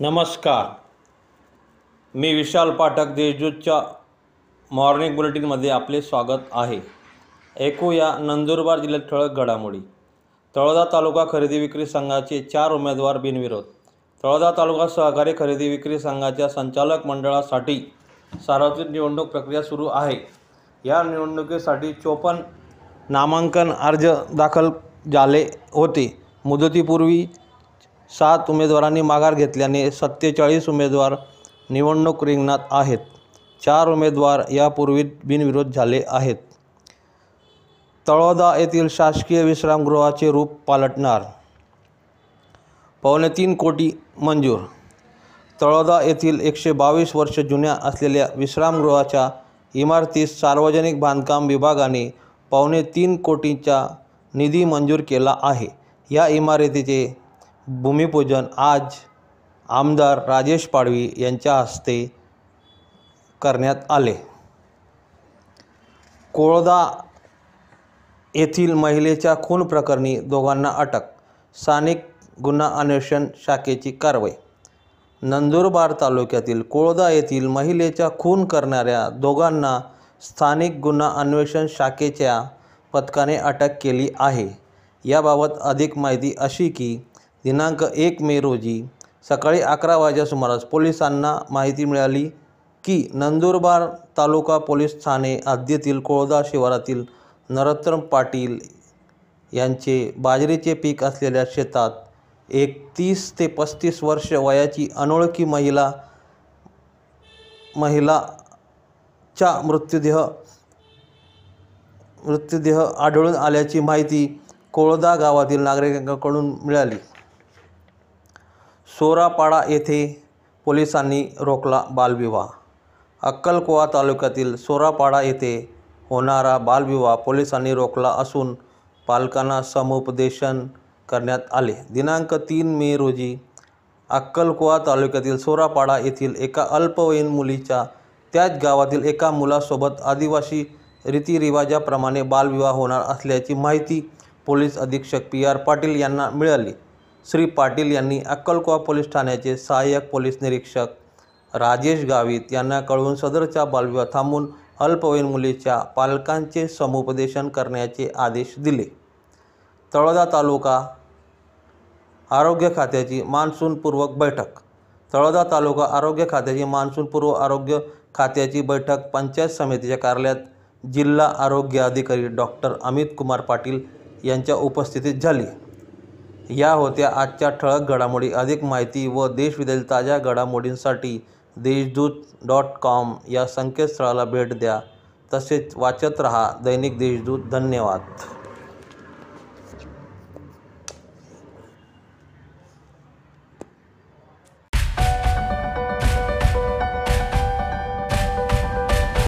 नमस्कार. मी विशाल पाठक देशजूतच्या मॉर्निंग बुलेटिनमध्ये आपले स्वागत आहे. ऐकूया नंदुरबार जिल्ह्यात ठळक घडामोडी. तळोदा तालुका खरेदी विक्री संघाचे चार उमेदवार बिनविरोध. तळोदा तालुका सहकारी खरेदी विक्री संघाच्या संचालक मंडळासाठी सार्वत्रिक निवडणूक प्रक्रिया सुरू आहे. या निवडणुकीसाठी चोपन्न नामांकन अर्ज दाखल झाले होते. मुदतीपूर्वी सात उमेदवारांनी माघार घेतल्याने सत्तेचाळीस उमेदवार निवडणूक रिंगणात आहेत. चार उमेदवार यापूर्वी बिनविरोध झाले आहेत. तळोदा येथील शासकीय विश्रामगृहाचे रूप पालटणार. पावणे तीन कोटी मंजूर. तळोदा येथील एकशे बावीस वर्ष जुन्या असलेल्या विश्रामगृहाच्या इमारतीस सार्वजनिक बांधकाम विभागाने पावणे तीन कोटींचा निधी मंजूर केला आहे. या इमारतीचे भूमिपूजन आज आमदार राजेश पाडवी यांच्या हस्ते करण्यात आले. कोळदा येथील महिलेच्या खून प्रकरणी दोघांना अटक स्थानिक गुन्हा अन्वेषण शाखेची कारवाई. नंदुरबार तालुक्यातील कोळदा येथील महिलेच्या खून करणाऱ्या दोघांना स्थानिक गुन्हा अन्वेषण शाखेच्या पथकाने अटक केली आहे. याबाबत अधिक माहिती अशी की दिनांक एक मे रोजी सकाळी अकरा वाजल्या सुमारास पोलिसांना माहिती मिळाली की नंदुरबार तालुका पोलीस ठाणे हद्दीतील कोळदा शिवारातील नरोत्तम पाटील यांचे बाजरीचे पीक असलेल्या शेतात एक तीस ते पस्तीस वर्ष वयाची अनोळखी महिला महिलाचा मृत्यूदेह मृत्यूदेह आढळून आल्याची माहिती कोळदा गावातील नागरिकांकडून मिळाली. सोरापाडा येथे पोलिसांनी रोखला बालविवाह. अक्कलकोवा तालुक्यातील सोरापाडा येथे होणारा बालविवाह पोलिसांनी रोखला असून पालकांना समुपदेशन करण्यात आले. दिनांक तीन मे रोजी अक्कलकोवा तालुक्यातील सोरापाडा येथील एका अल्पवयीन मुलीच्या त्याच गावातील एका मुलासोबत आदिवासी रीतिरिवाजाप्रमाणे बालविवाह होणार असल्याची माहिती पोलीस अधीक्षक पी आर पाटील यांना मिळाली. श्री पाटील यांनी अक्कलकोवा पोलीस ठाण्याचे सहाय्यक पोलीस निरीक्षक राजेश गावित यांना कळवून सदरच्या बालविवाह थांबून अल्पवयीन मुलीच्या पालकांचे समुपदेशन करण्याचे आदेश दिले. तळोदा तालुका आरोग्य खात्याची मान्सूनपूर्वक बैठक. तळोदा तालुका आरोग्य खात्याची मान्सूनपूर्व आरोग्य खात्याची बैठक पंचायत समितीच्या कार्यालयात जिल्हा आरोग्य अधिकारी डॉक्टर अमित कुमार पाटील यांच्या उपस्थितीत झाली. या होत्या आजच्या ठळक घडामोडी. अधिक माहिती व देशविदेश ताज्या घडामोडींसाठी देशदूत डॉट कॉम या संकेतस्थळाला भेट द्या. तसेच वाचत रहा दैनिक देशदूत. धन्यवाद.